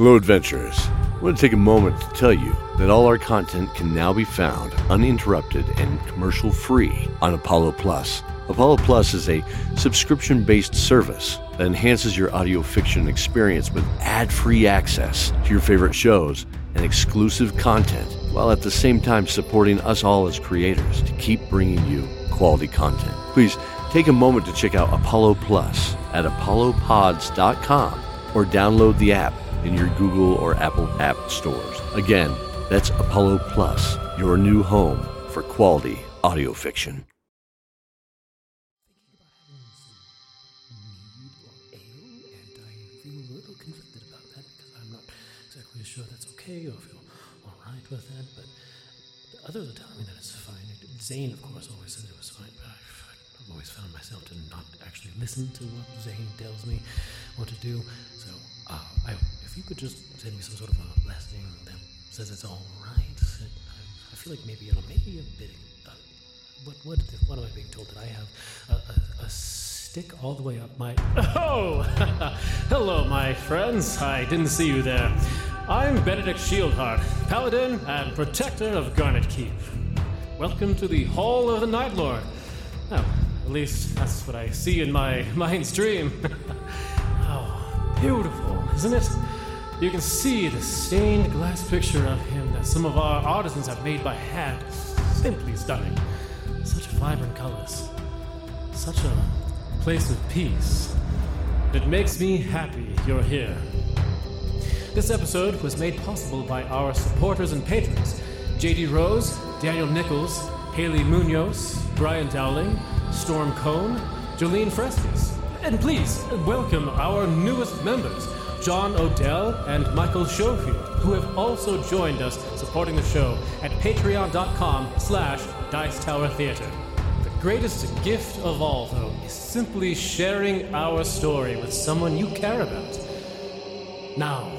Hello, adventurers. I want to take a moment to tell you that all our content can now be found uninterrupted and commercial free on Apollo Plus. Apollo Plus is a subscription based service that enhances your audio fiction experience with ad free access to your favorite shows and exclusive content, while at the same time supporting us all as creators to keep bringing you quality content. Please take a moment to check out Apollo Plus at apollopods.com or download the app in your Google or Apple app stores. Again, that's Apollo Plus, your new home for quality audio fiction. sure that's okay or feel all right with that. But others are telling me that it's fine. Zane, of course, always says it was fine, but I've always found myself to not actually listen to what Zane tells me what to do. If you could just send me some sort of a blessing that says it's all right, I, I feel like maybe it'll maybe a bit. Uh, what what what am I being told? That I have a, a, a stick all the way up my oh hello my friends. I didn't see you there. I'm Benedict Shieldheart paladin and protector of Garnet Keep. Welcome to the Hall of the Night Lord. Oh at least that's what I see in my mind's dream. Oh beautiful isn't it you can see the stained glass picture of him that some of our artisans have made by hand simply stunning such vibrant colors such a place of peace. It makes me happy you're here. This episode was made possible by our supporters and patrons JD Rose, Daniel Nichols, Haley Munoz, Brian Dowling, Storm Cone, Jolene Frescas. And please welcome our newest members, John Odell and Michael Schofield, who have also joined us supporting the show at patreon.com slash Dice Tower Theater. The greatest gift of all, though, is simply sharing our story with someone you care about. Now,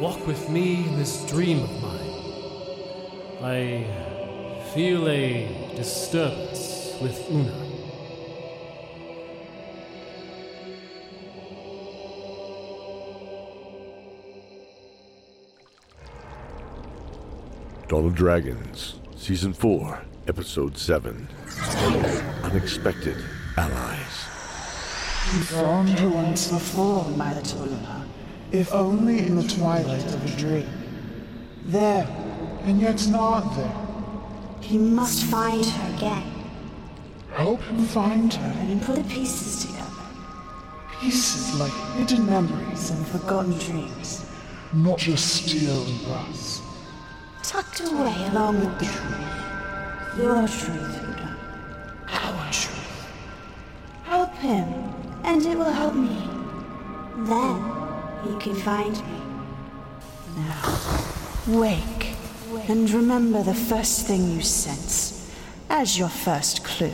walk with me in this dream of mine. I feel a disturbance with Una. Dawn of Dragons, Season 4, Episode 7. Unexpected Allies. You found her once before, my little Una. If only in the twilight of a dream. There, and yet not there. He must find her again Help him find her. and put the pieces together. Pieces like hidden memories, and forgotten dreams, not just steel and brass. Away along with the truth. Your truth, Una. Our truth. Help him, and it will help me. Then he can find me. Now, wake, and remember the first thing you sense as your first clue.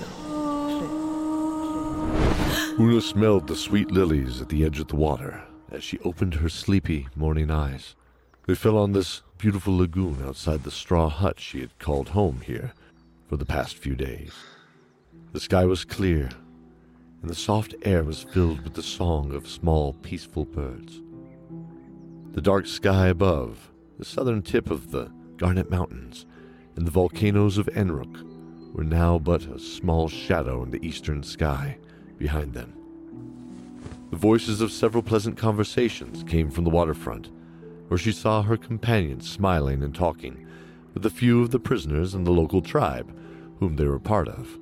Una smelled the sweet lilies at the edge of the water as she opened her sleepy morning eyes. They fell on this beautiful lagoon outside the straw hut she had called home here for the past few days. The sky was clear, and the soft air was filled with the song of small, peaceful birds. The dark sky above, the southern tip of the Garnet Mountains, and the volcanoes of Enruk were now but a small shadow in the eastern sky behind them. The voices of several pleasant conversations came from the waterfront, where she saw her companions smiling and talking with a few of the prisoners and the local tribe whom they were part of.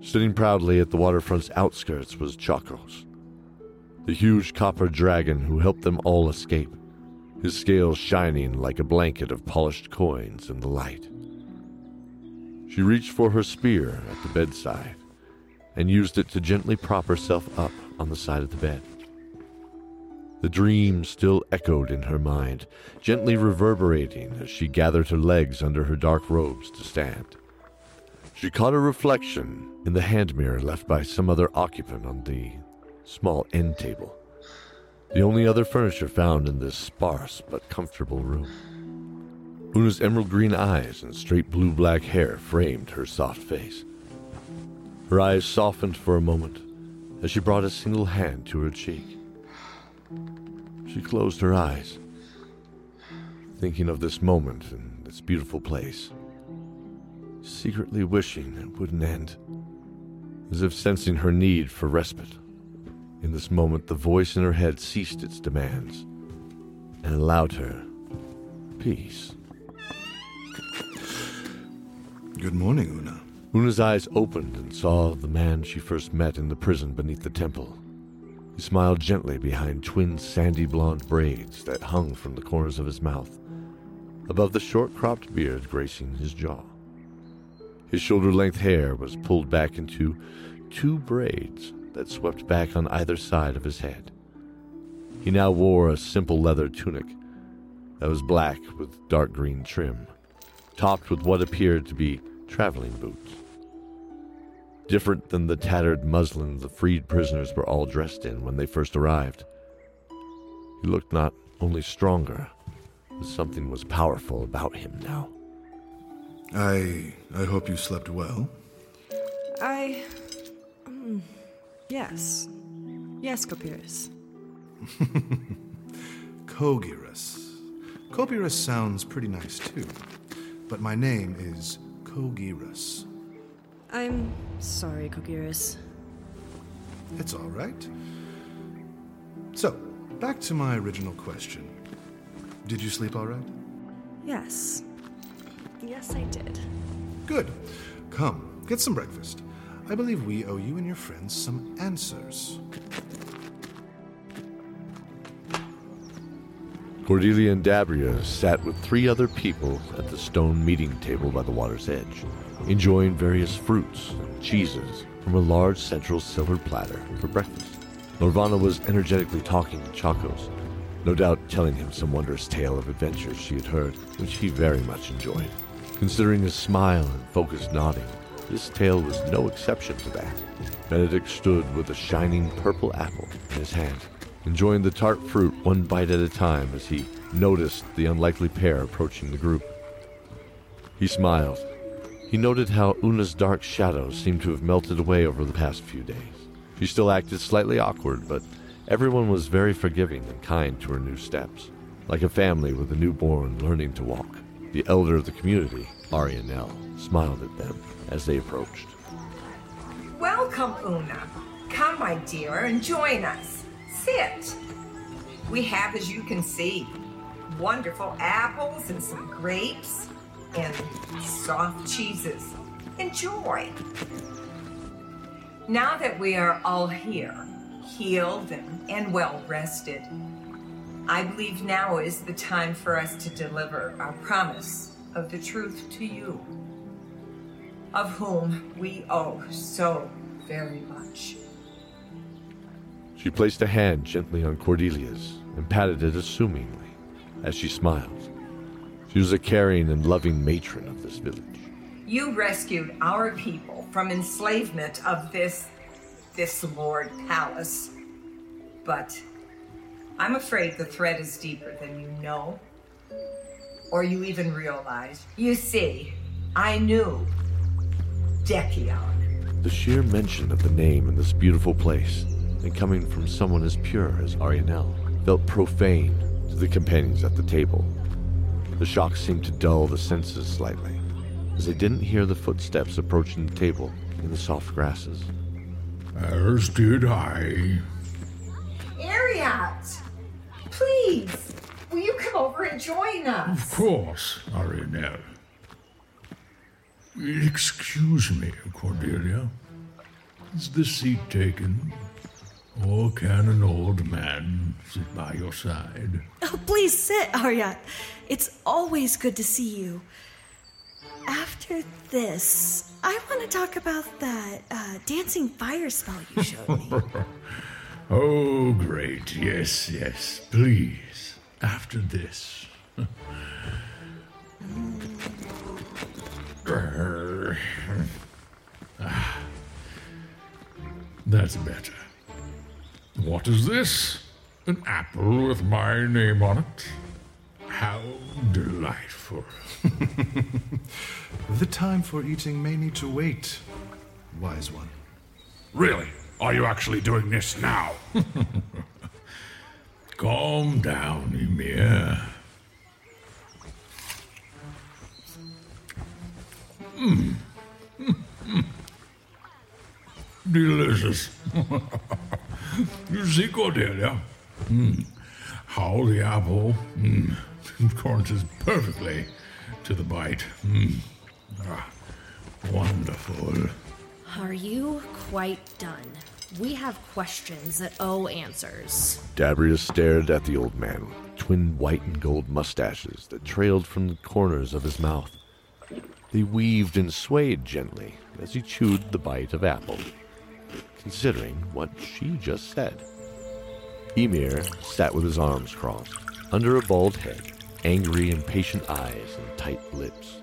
Sitting proudly at the waterfront's outskirts was Chakos, the huge copper dragon who helped them all escape, his scales shining like a blanket of polished coins in the light. She reached for her spear at the bedside and used it to gently prop herself up on the side of the bed. The dream still echoed in her mind, gently reverberating as she gathered her legs under her dark robes to stand. She caught a reflection in the hand mirror left by some other occupant on the small end table, the only other furniture found in this sparse but comfortable room. Una's emerald green eyes and straight blue black hair framed her soft face. Her eyes softened for a moment as she brought a single hand to her cheek. She closed her eyes, thinking of this moment and this beautiful place, secretly wishing it wouldn't end, as if sensing her need for respite. In this moment, the voice in her head ceased its demands and allowed her peace. Good morning, Una. Una's eyes opened and saw the man she first met in the prison beneath the temple. He smiled gently behind twin sandy blonde braids that hung from the corners of his mouth, above the short cropped beard gracing his jaw. His shoulder length hair was pulled back into two braids that swept back on either side of his head. He now wore a simple leather tunic that was black with dark green trim, topped with what appeared to be traveling boots. Different than the tattered muslin the freed prisoners were all dressed in when they first arrived. He looked not only stronger, but something was powerful about him now. I I hope you slept well. I. Um, yes. Yes, Copyrus. Kogirus. Kogirus sounds pretty nice too. But my name is Kogirus. I'm sorry, Copyrus. It's all right. So, back to my original question. Did you sleep all right? Yes. Yes, I did. Good. Come, get some breakfast. I believe we owe you and your friends some answers. Cordelia and Dabria sat with three other people at the stone meeting table by the water's edge, enjoying various fruits and cheeses from a large central silver platter for breakfast. Norvana was energetically talking to Chacos, no doubt telling him some wondrous tale of adventures she had heard, which he very much enjoyed. Considering his smile and focused nodding, this tale was no exception to that. Benedict stood with a shining purple apple in his hand, enjoying the tart fruit one bite at a time as he noticed the unlikely pair approaching the group. He smiled. He noted how Una's dark shadows seemed to have melted away over the past few days. She still acted slightly awkward, but everyone was very forgiving and kind to her new steps, like a family with a newborn learning to walk. The elder of the community, Arianel, smiled at them as they approached. Welcome, Una. Come, my dear, and join us. Sit. We have, as you can see, wonderful apples and some grapes and soft cheeses. Enjoy. Now that we are all here, healed and, and well rested, I believe now is the time for us to deliver our promise of the truth to you, of whom we owe so very much. She placed a hand gently on Cordelia's and patted it assumingly as she smiled. She was a caring and loving matron of this village. You rescued our people from enslavement of this this Lord Palace. But I'm afraid the threat is deeper than you know or you even realize. You see, I knew Decion. The sheer mention of the name in this beautiful place, and coming from someone as pure as Arianel, felt profane to the companions at the table. The shock seemed to dull the senses slightly, as they didn't hear the footsteps approaching the table in the soft grasses. As did I. Ariat! Please, will you come over and join us? Of course, Arinel. Excuse me, Cordelia. Is the seat taken? Or can an old man sit by your side? Oh, please sit, Aryat. It's always good to see you. After this, I want to talk about that uh, dancing fire spell you showed me. Oh, great. Yes, yes. Please. After this. Ah. That's better. What is this? An apple with my name on it? How delightful. The time for eating may need to wait, wise one. Really? Are you actually doing this now? Calm down, Ymir. Mm. Mm. Mm. mm. Delicious. you see, Cordelia? Mm. How the apple mm. cornices perfectly to the bite. Mm. Ah, wonderful. Are you quite done? We have questions that owe answers. Dabria stared at the old man with twin white and gold mustaches that trailed from the corners of his mouth. They weaved and swayed gently as he chewed the bite of apple, considering what she just said. Ymir sat with his arms crossed, under a bald head, angry, impatient eyes, and tight lips.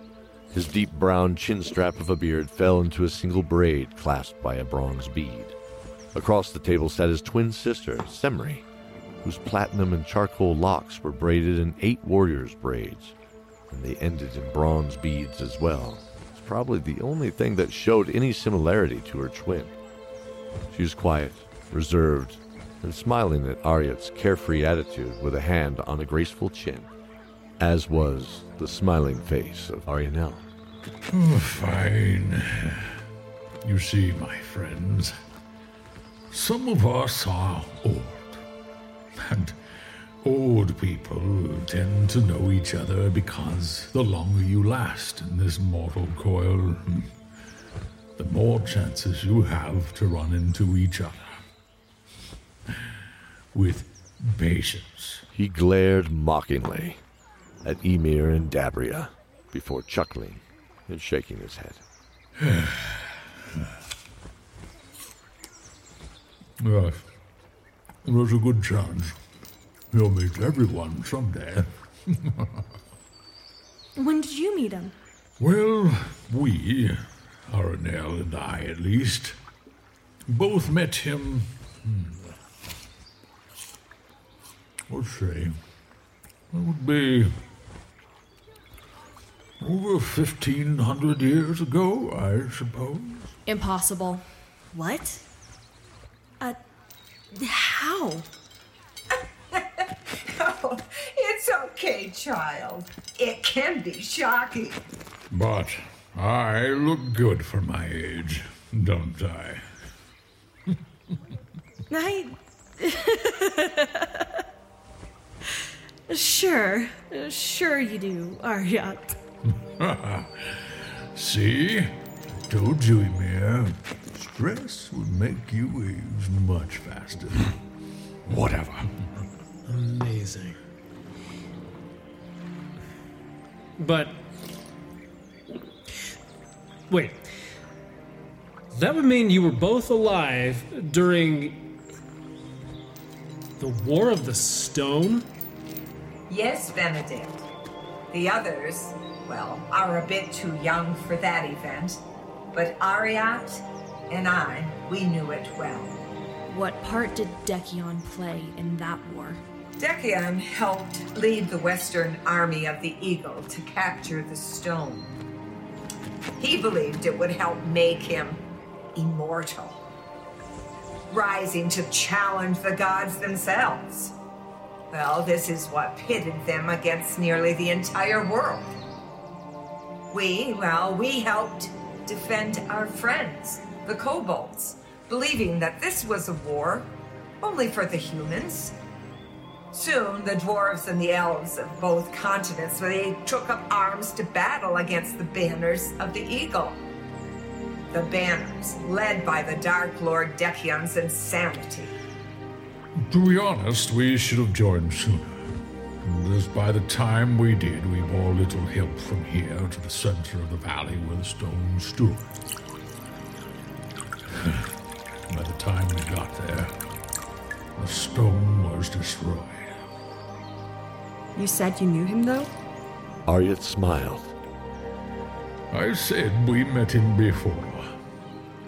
His deep brown chin strap of a beard fell into a single braid clasped by a bronze bead. Across the table sat his twin sister, Semri, whose platinum and charcoal locks were braided in eight warriors' braids, and they ended in bronze beads as well. It's probably the only thing that showed any similarity to her twin. She was quiet, reserved, and smiling at Aryat's carefree attitude with a hand on a graceful chin, as was the smiling face of Arianel. Oh, fine. You see, my friends, some of us are old. And old people tend to know each other because the longer you last in this mortal coil, hmm, the more chances you have to run into each other. With patience. He glared mockingly at Emir and Dabria before chuckling and shaking his head. Yes. There's a good chance you'll meet everyone someday. When did you meet him? Well, we, Aranel and I at least, both met him. Hmm, let's see. It would be over 1500 years ago, I suppose. Impossible. What? Uh, how? Oh, it's okay, child. It can be shocking. But I look good for my age, don't I? I. sure. Sure you do, Arya. See? I told you, Emir. Stress would make you age much faster. Whatever. Amazing. But. Wait. That would mean you were both alive during. the War of the Stone? Yes, Benedict. The others, well, are a bit too young for that event. But Ariat and I, we knew it well. What part did Decion play in that war? Decion helped lead the Western Army of the Eagle to capture the stone. He believed it would help make him immortal, rising to challenge the gods themselves. Well, this is what pitted them against nearly the entire world. We, well, we helped defend our friends, the kobolds, believing that this was a war only for the humans. Soon, the dwarves and the elves of both continents they took up arms to battle against the banners of the eagle. The banners, led by the Dark Lord Decion's insanity. To be honest, we should have joined sooner. As by the time we did, we bore little help from here to the center of the valley where the stone stood. by the time we got there, the stone was destroyed. You said you knew him, though? Aryat smiled. I said we met him before.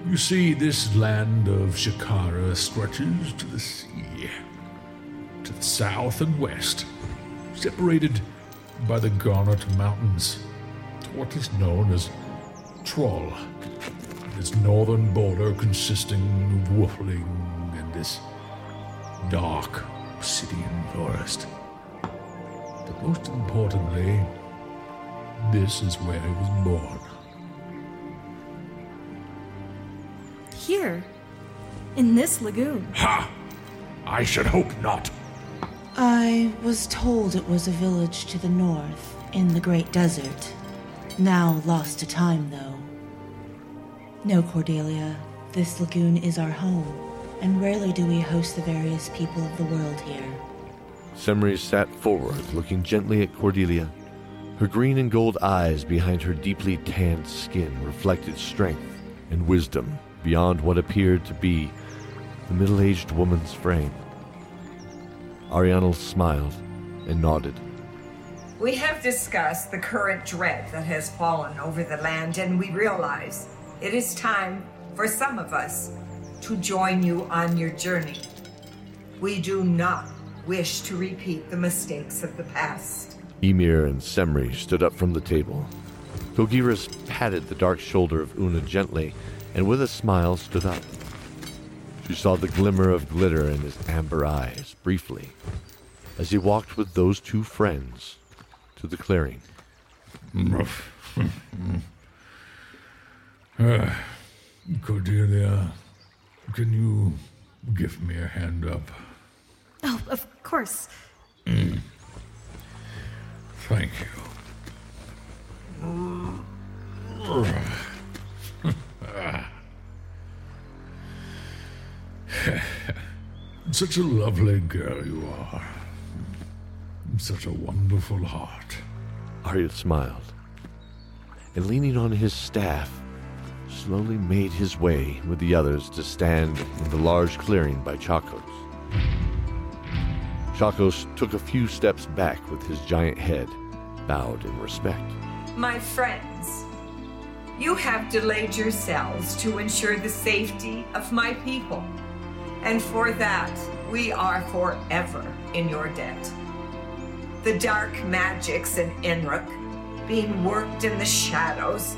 You see, this land of Shakara stretches to the sea, to the south and west, separated by the Garnet Mountains to what is known as Troll, its northern border consisting of Wolfling and this dark, obsidian forest. But most importantly, this is where he was born. Here, in this lagoon. Ha! I should hope not. I was told it was a village to the north, in the Great Desert. Now lost to time, though. No, Cordelia, this lagoon is our home, and rarely do we host the various people of the world here. Semri sat forward, looking gently at Cordelia. Her green and gold eyes behind her deeply tanned skin reflected strength and wisdom beyond what appeared to be the middle aged woman's frame. Ariana smiled and nodded. We have discussed the current dread that has fallen over the land, and we realize it is time for some of us to join you on your journey. We do not wish to repeat the mistakes of the past. Emir and Semri stood up from the table. Kogiris patted the dark shoulder of Una gently and with a smile stood up. She saw the glimmer of glitter in his amber eyes briefly as he walked with those two friends to the clearing. uh, Cordelia, can you give me a hand up? Oh, of course. Mm. Thank you. Such a lovely girl you are. Such a wonderful heart. Arya smiled, and leaning on his staff, slowly made his way with the others to stand in the large clearing by Chacos. Chacos took a few steps back with his giant head, bowed in respect. My friends, you have delayed yourselves to ensure the safety of my people. And for that, we are forever in your debt. The dark magics in Enruk, being worked in the shadows,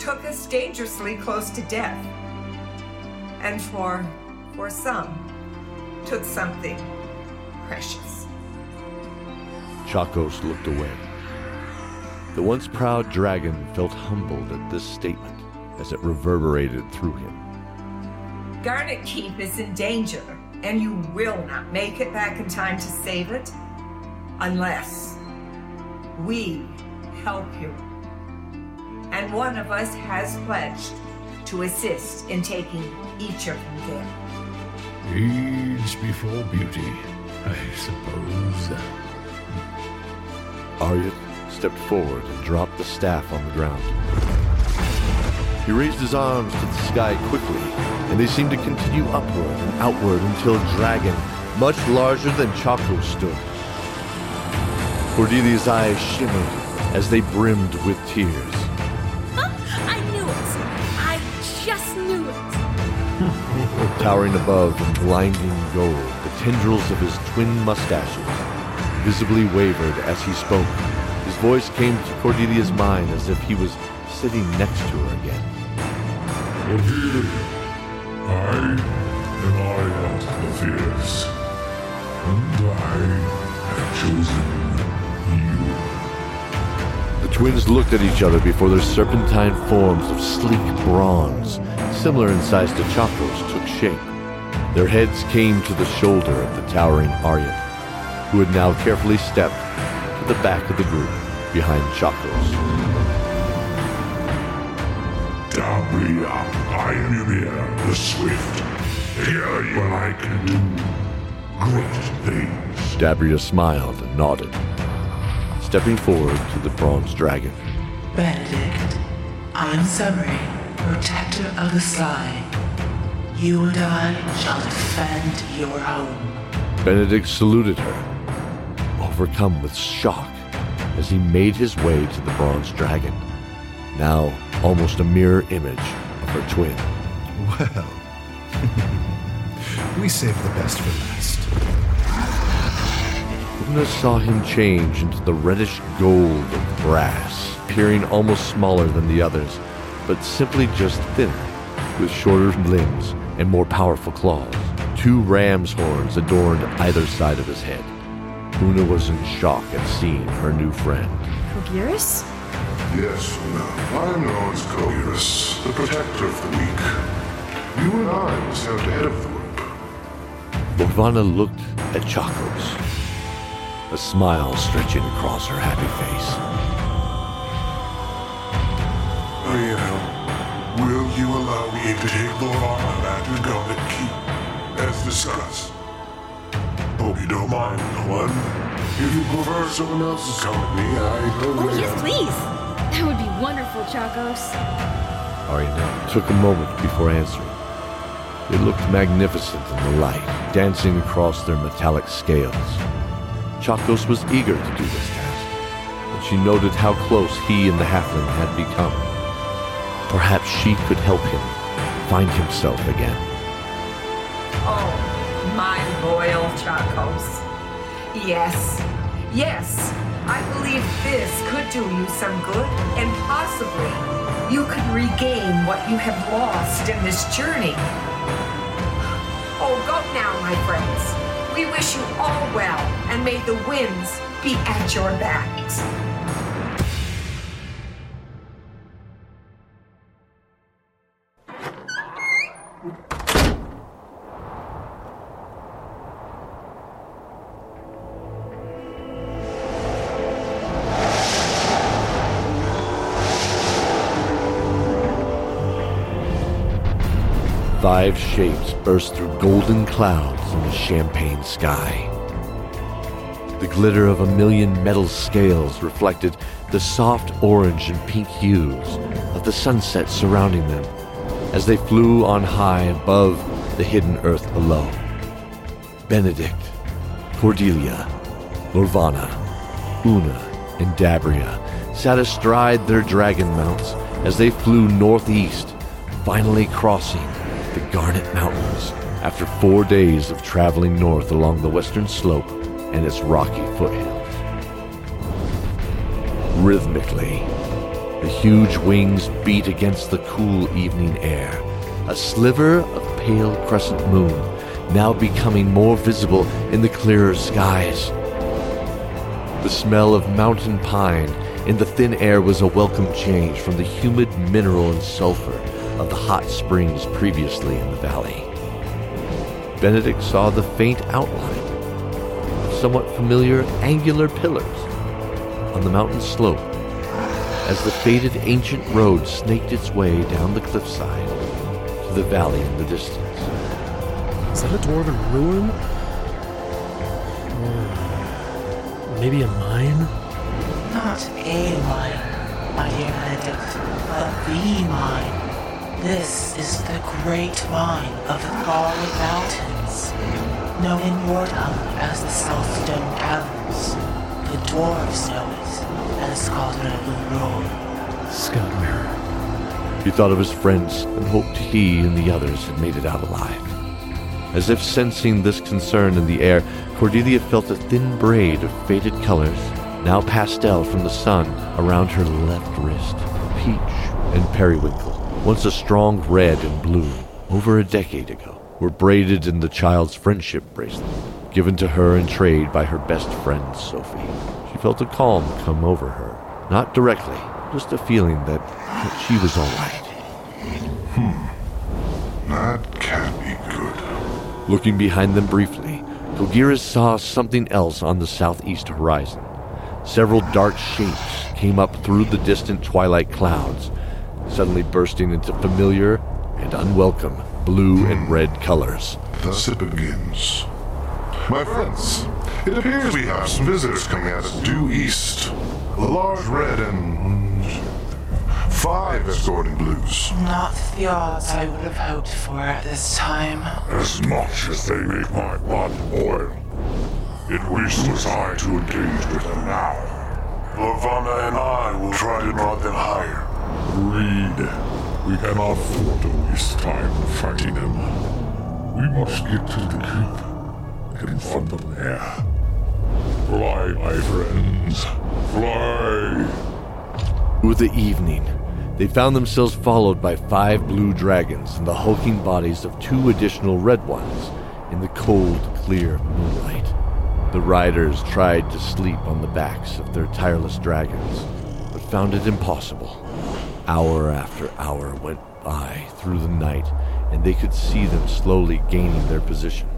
took us dangerously close to death. And for for some, took something precious. Chacos looked away. The once proud dragon felt humbled at this statement as it reverberated through him. Garnet Keep is in danger, and you will not make it back in time to save it unless we help you. And one of us has pledged to assist in taking each of them there. Age before beauty, I suppose. Arya stepped forward and dropped the staff on the ground. He raised his arms to the sky quickly, and they seemed to continue upward and outward until a dragon, much larger than Chaco, stood. Cordelia's eyes shimmered as they brimmed with tears. I knew it! I just knew it! Towering above in blinding gold, tendrils of his twin mustaches visibly wavered as he spoke. His voice came to Cordelia's mind as if he was sitting next to her again. Cordelia, I am the Fierce, and I have chosen you. the twins looked at each other before their serpentine forms of sleek bronze, similar in size to Chacos, took shape. Their heads came to the shoulder of the towering Arya, who had now carefully stepped to the back of the group behind Chacos. Dabria, I am Ymir the Swift. Here you I can do great things. Dabria smiled and nodded stepping forward to the bronze dragon. Benedict, I'm Semri, protector of the sky. You and I shall defend your home. Benedict saluted her, overcome with shock as he made his way to the bronze dragon, now almost a mirror image of her twin. Well, we saved the best for last. Una saw him change into the reddish gold of brass, appearing almost smaller than the others, but simply just thinner, with shorter limbs and more powerful claws. Two ram's horns adorned either side of his head. Una was in shock at seeing her new friend. Kogiris? Yes, Una. I'm known as Kogiris, the protector of the weak. You and I was sent ahead of the group. Lorvana looked at Chakos, a smile stretching across her happy face. Ariel, will you allow me to take Lorvana back to Garnet Keep, as discussed? Hope you don't mind, no one. If you prefer someone else to come with me, I totally Oh, yes, please. That would be wonderful, Chacos. Ariana took a moment before answering. It looked magnificent in the light, dancing across their metallic scales. Chacos was eager to do this task, and she noted how close he and the halfling had become. Perhaps she could help him find himself again. Oh, my loyal Chacos. Yes, yes, I believe this could do you some good, and possibly you could regain what you have lost in this journey. Oh, go now, my friends. We wish you all well, and may the winds be at your backs. Five shapes burst through golden clouds in the champagne sky. The glitter of a million metal scales reflected the soft orange and pink hues of the sunset surrounding them as they flew on high above the hidden earth below. Benedict, Cordelia, Lorvana, Una, and Dabria sat astride their dragon mounts as they flew northeast, finally crossing the Garnet Mountains after four days of traveling north along the western slope and its rocky foothills. Rhythmically, the huge wings beat against the cool evening air, a sliver of pale crescent moon now becoming more visible in the clearer skies. The smell of mountain pine in the thin air was a welcome change from the humid mineral and sulfur of the hot springs previously in the valley. Benedict saw the faint outline of somewhat familiar angular pillars on the mountain slope as the faded ancient road snaked its way down the cliffside to the valley in the distance. Is that a dwarven ruin? Or maybe a mine? Not a mine, my dear Benedict, but the mine. This is the great mine of the Garnet Mountains, known in tongue as the Southstone Caverns. The dwarves know it as Scott Mirror. He thought of his friends and hoped he and the others had made it out alive. As if sensing this concern in the air, Cordelia felt a thin braid of faded colors, now pastel from the sun, around her left wrist. Peach and periwinkle, once a strong red and blue, over a decade ago, were braided in the child's friendship bracelet, given to her in trade by her best friend, Sophie. She felt a calm come over her. Not directly, just a feeling that, that she was all right. Hmm. That can't be good. Looking behind them briefly, Kogiris saw something else on the southeast horizon. Several dark shapes came up through the distant twilight clouds, suddenly bursting into familiar and unwelcome blue and red colors. Thus it begins. My friends, it appears we have some visitors coming at us due east. A large red and five escorting blues. Not the odds I would have hoped for at this time. As much as they make my blood boil, it wishes I to engage with them now. Lavana and I will try to draw them higher. Agreed. We cannot afford to waste time fighting them. We must get to the keep and confront them there. Fly, my friends. Fly. Through the evening, they found themselves followed by five blue dragons and the hulking bodies of two additional red ones in the cold, clear moonlight. The riders tried to sleep on the backs of their tireless dragons, but found it impossible. Hour after hour went by through the night, and they could see them slowly gaining their position.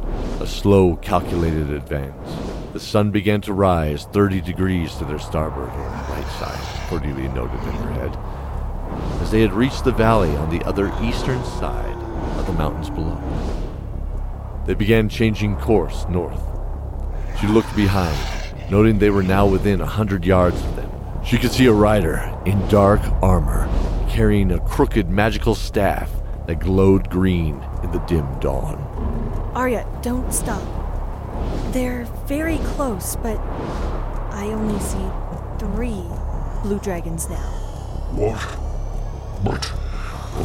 A slow, calculated advance. The sun began to rise 30 degrees to their starboard or right side, Cordelia noted in her head, as they had reached the valley on the other eastern side of the mountains below. They began changing course north. She looked behind, noting they were now within a hundred yards of them. She could see a rider in dark armor carrying a crooked magical staff that glowed green in the dim dawn. Arya, don't stop. They're very close, but I only see three blue dragons now. What? But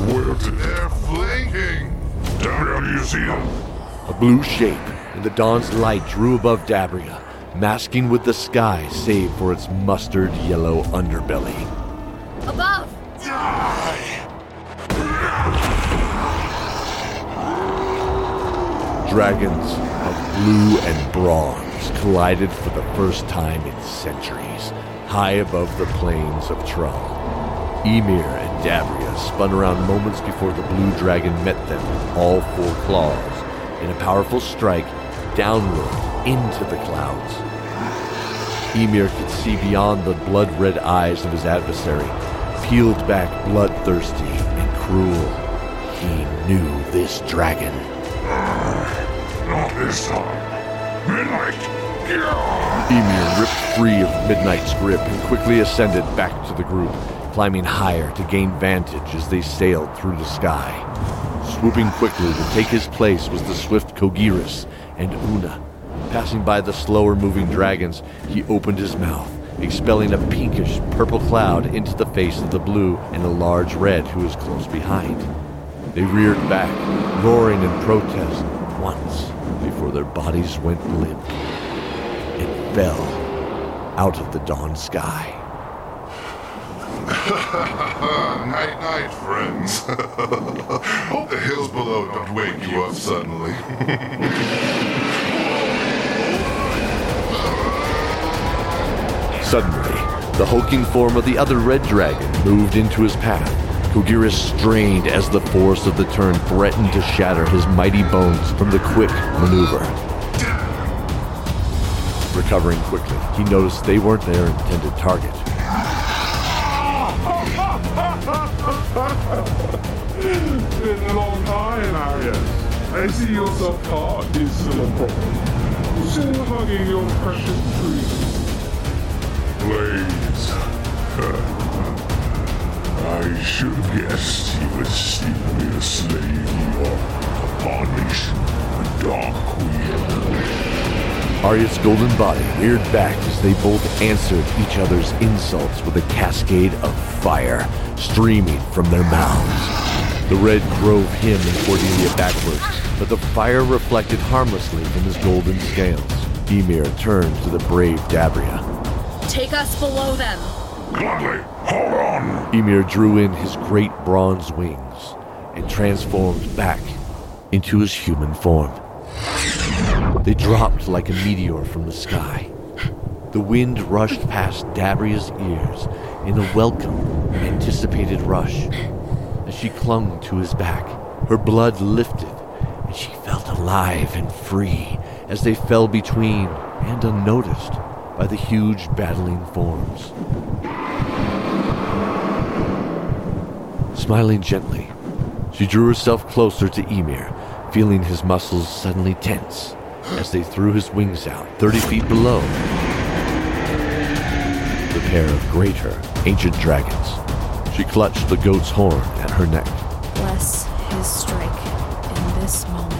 where did they're flanking? Dabria, do you see them? A blue shape in the dawn's light drew above Dabria, masking with the sky save for its mustard yellow underbelly. Above! Dragons of blue and bronze collided for the first time in centuries, high above the plains of Tron. Emir and Dabria spun around moments before the blue dragon met them, all four claws, in a powerful strike downward into the clouds. Emir could see beyond the blood red eyes of his adversary, peeled back bloodthirsty and cruel. He knew this dragon. Ah, not this time. Midnight! Emir ripped free of Midnight's grip and quickly ascended back to the group, climbing higher to gain vantage as they sailed through the sky. Swooping quickly to take his place was the swift Kogiris and Una. Passing by the slower moving dragons, he opened his mouth, expelling a pinkish purple cloud into the face of the blue and a large red who was close behind. They reared back, roaring in protest, once before their bodies went limp and fell out of the dawn sky. night, night, friends. Hope the hills below don't wake you up suddenly. Suddenly, the hulking form of the other red dragon moved into his path. Kogiris strained as the force of the turn threatened to shatter his mighty bones from the quick maneuver. Recovering quickly, he noticed they weren't their intended target. Been a long time, Arya. I see yourself caught is still a problem. Still hugging your precious tree. Blaze. I should have guessed you still be the slave you are. Abomination, the Dark Queen. Arya's golden body reared back as they both answered each other's insults with a cascade of fire streaming from their mouths. The red drove him and Cordelia backwards, but the fire reflected harmlessly from his golden scales. Emir turned to the brave Dabria. Take us below them. Gladly. Hold on. Emir drew in his great bronze wings and transformed back into his human form. They dropped like a meteor from the sky. The wind rushed past Dabria's ears in a welcome, anticipated rush. As she clung to his back, her blood lifted, and she felt alive and free as they fell between and unnoticed by the huge battling forms. Smiling gently, she drew herself closer to Emir, feeling his muscles suddenly tense as they threw his wings out 30 feet below. The pair of greater, ancient dragons. She clutched the goat's horn at her neck. Bless his strike in this moment,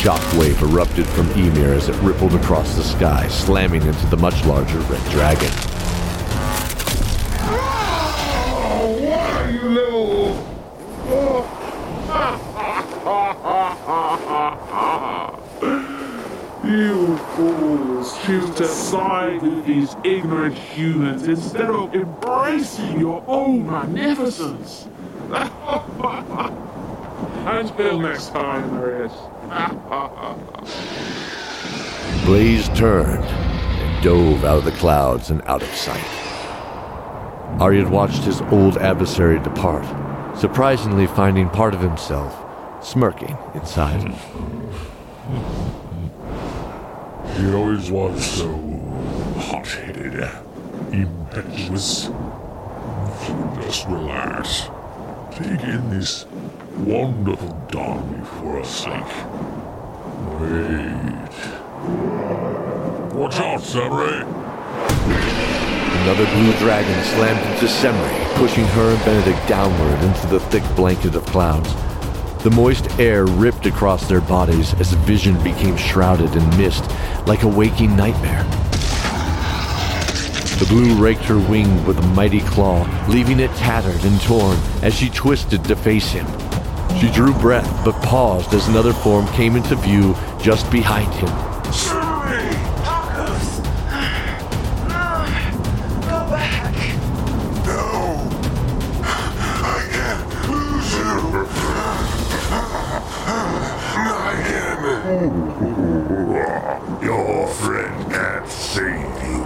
shockwave erupted from Emir as it rippled across the sky, slamming into the much larger red dragon. You fools choose to side with these ignorant humans instead of embracing your own magnificence. Until next time, Arius. Blaze turned and dove out of the clouds and out of sight. Aryat watched his old adversary depart, surprisingly finding part of himself smirking inside. He always was so hot-headed, impetuous. Just relax. Take in this wonderful dawn for a sec. Wait. Watch out, Semri! Another blue dragon slammed into Semri, pushing her and Benedict downward into the thick blanket of clouds. The moist air ripped across their bodies as vision became shrouded in mist, like a waking nightmare. The blue raked her wing with a mighty claw, leaving it tattered and torn as she twisted to face him. She drew breath, but paused as another form came into view just behind him. Go back! No! I can't lose you! Can! Your friend can't save you.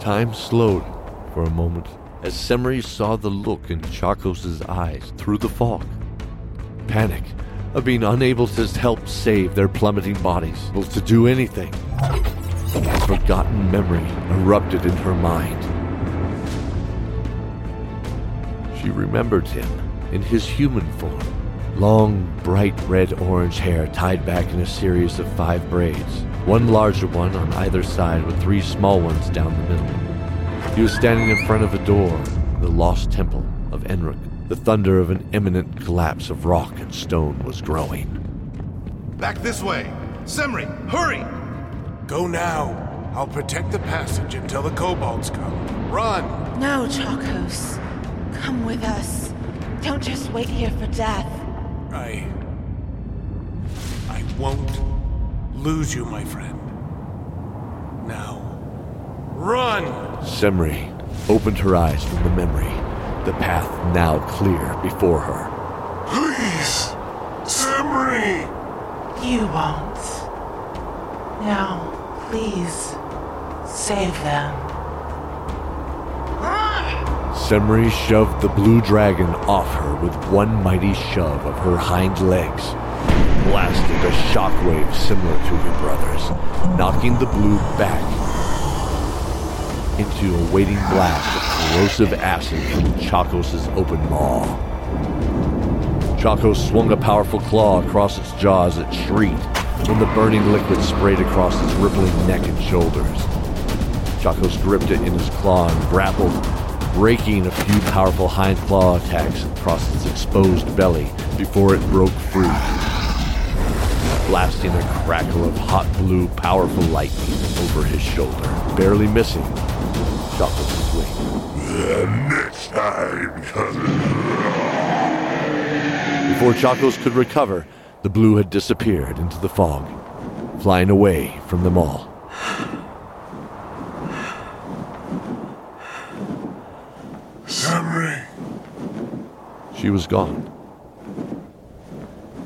Time slowed for a moment as Semri saw the look in Chakos' eyes through the fog. Panic of being unable to help save their plummeting bodies, able to do anything. A forgotten memory erupted in her mind. She remembered him in his human form. Long, bright red orange hair tied back in a series of five braids, one larger one on either side with three small ones down the middle. He was standing in front of a door, the lost temple of Enruk. The thunder of an imminent collapse of rock and stone was growing. Back this way! Semri, hurry! Go now. I'll protect the passage until the kobolds come. Run! No, Chakos. Come with us. Don't just wait here for death. I. I won't lose you, my friend. Now, run! Semri opened her eyes from the memory, the path now clear before her. Please! Semri! You won't. Now, please, save them. Semri shoved the blue dragon off her with one mighty shove of her hind legs, blasted a shockwave similar to her brother's, knocking the blue back into a waiting blast of corrosive acid from Chakos' open maw. Chakos swung a powerful claw across its jaws that shrieked when the burning liquid sprayed across its rippling neck and shoulders. Chakos gripped it in his claw and grappled, breaking a few powerful hind claw attacks across its exposed belly before it broke free, blasting a crackle of hot blue, powerful lightning over his shoulder, barely missing Chakos' wing. next time, cousin. Before Chakos could recover, the blue had disappeared into the fog, flying away from them all. Semri! She was gone.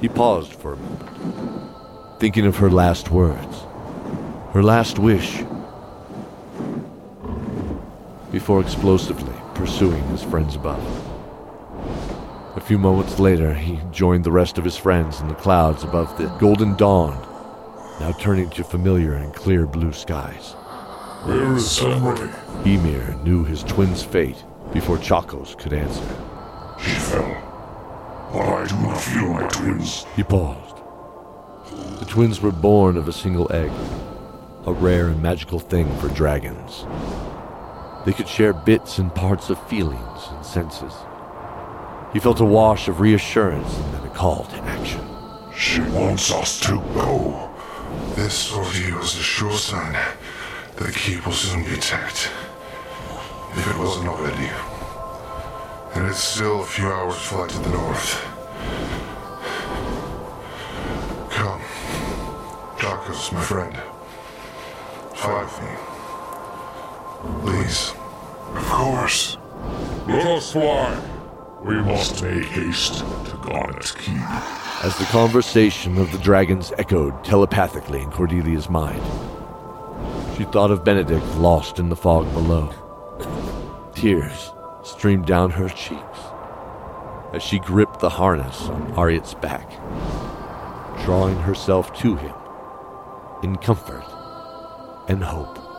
He paused for a moment, thinking of her last words, her last wish, before explosively pursuing his friends above. A few moments later, he joined the rest of his friends in the clouds above the golden dawn, now turning to familiar and clear blue skies. Where is Semri? Emir knew his twin's fate before Chakos could answer. She fell. But I do not feel my twins. He paused. The twins were born of a single egg, a rare and magical thing for dragons. They could share bits and parts of feelings and senses. He felt a wash of reassurance and then a call to action. She wants us to go. This ordeal is a sure sign that the keep will soon be attacked. If it wasn't already. And it's still a few hours flight to the north. Come. Chakos, my friend. With me. Please. Of course. Let us fly. We must make haste to Garnet Keep. As the conversation of the dragons echoed telepathically in Cordelia's mind, she thought of Benedict lost in the fog below. Tears streamed down her cheeks as she gripped the harness on Ariet's back, drawing herself to him in comfort and hope.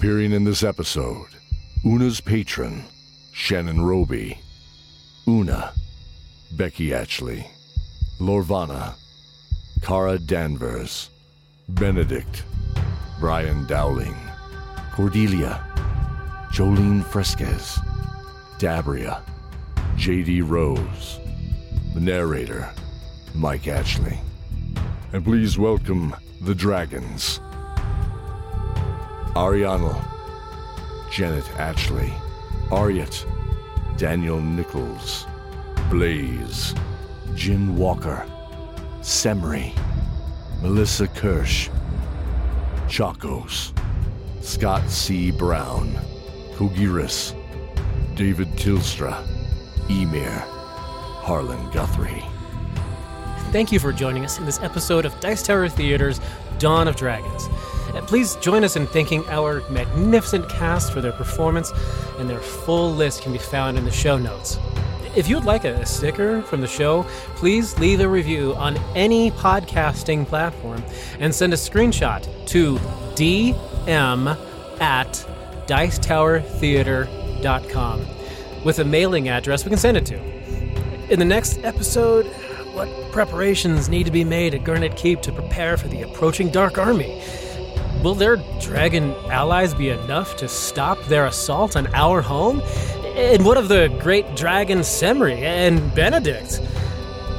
Appearing in this episode, Una's patron, Shannon Roby, Una, Becky Atchley, Lorvana, Cara Danvers, Benedict, Brian Dowling, Cordelia, Jolene Fresquez, Dabria, J.D. Rose, the narrator, Mike Atchley. And please welcome the Dragons. Arianel, Janet Atchley, Ariet, Daniel Nichols, Blaze, Jin Walker, Semri, Melissa Kirsch, Chakos, Scott C. Brown, Kogiris, David Tilstra, Emir, Harlan Guthrie. Thank you for joining us in this episode of Dice Tower Theater's Dawn of Dragons. Please join us in thanking our magnificent cast for their performance, and their full list can be found in the show notes. If you would like a sticker from the show, please leave a review on any podcasting platform and send a screenshot to dm at dicetowertheater.com with a mailing address we can send it to. In the next episode, what preparations need to be made at Garnet Keep to prepare for the approaching Dark Army? Will their dragon allies be enough to stop their assault on our home? And what of the great dragon Semri and Benedict?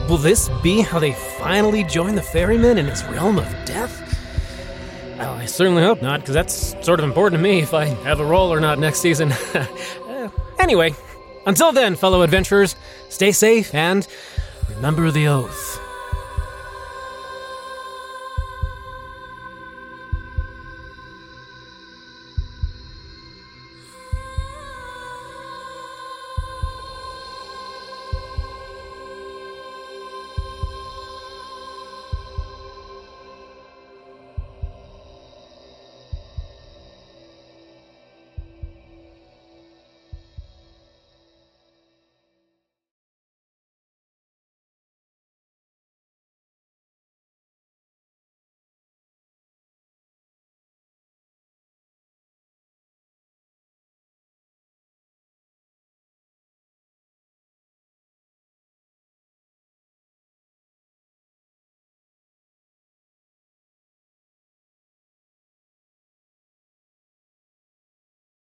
Will this be how they finally join the ferryman in his realm of death? Well, I certainly hope not, because that's sort of important to me if I have a role or not next season. Uh, anyway, until then, fellow adventurers, stay safe and remember the oath.